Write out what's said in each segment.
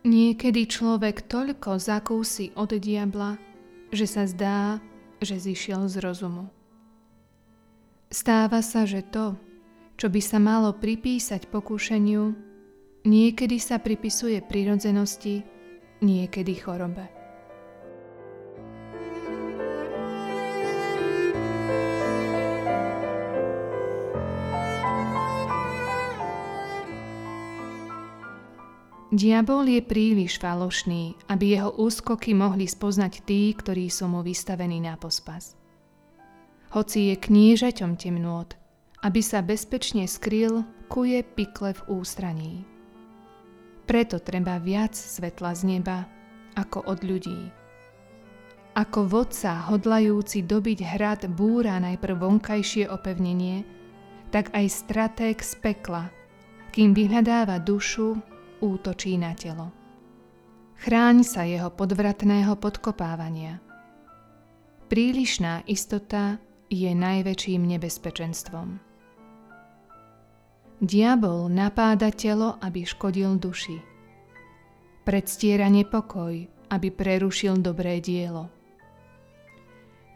Niekedy človek toľko zakúsi od diabla, že sa zdá, že zišiel z rozumu. Stáva sa, že to, čo by sa malo pripísať pokúšeniu, niekedy sa pripisuje prirodzenosti, niekedy chorobe. Diabol je príliš falošný, aby jeho úskoky mohli spoznať tí, ktorí sú mu vystavení na pospas. Hoci je kniežaťom temnôt, aby sa bezpečne skryl, kuje pikle v ústraní. Preto treba viac svetla z neba ako od ľudí. Ako vodca hodlajúci dobiť hrad búra najprv vonkajšie opevnenie, tak aj stratég z pekla, kým vyhľadáva dušu útočí na telo. Chráň sa jeho podvratného podkopávania. Prílišná istota je najväčším nebezpečenstvom. Diabol napáda telo, aby škodil duši. Predstiera nepokoj, aby prerušil dobré dielo.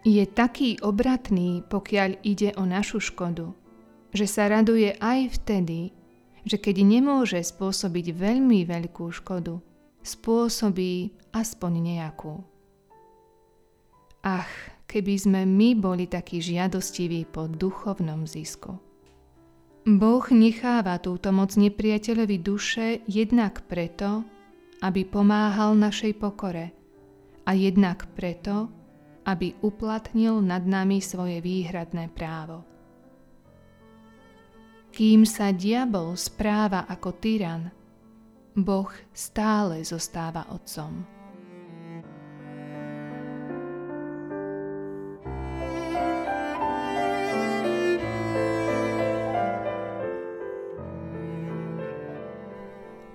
Je taký obratný, pokiaľ ide o našu škodu, že sa raduje aj vtedy, že keď nemôže spôsobiť veľmi veľkú škodu, spôsobí aspoň nejakú. Ach, keby sme my boli takí žiadostiví po duchovnom zisku. Boh necháva túto moc nepriateľovi duše jednak preto, aby pomáhal našej pokore a jednak preto, aby uplatnil nad nami svoje výhradné právo. Kým sa diabol správa ako tyran, Boh stále zostáva otcom.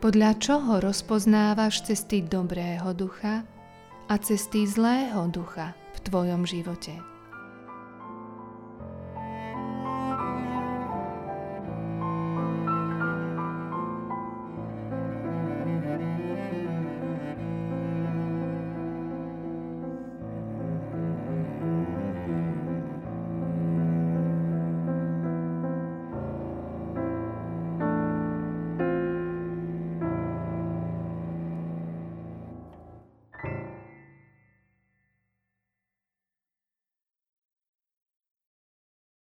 Podľa čoho rozpoznávaš cesty dobrého ducha a cesty zlého ducha v tvojom živote?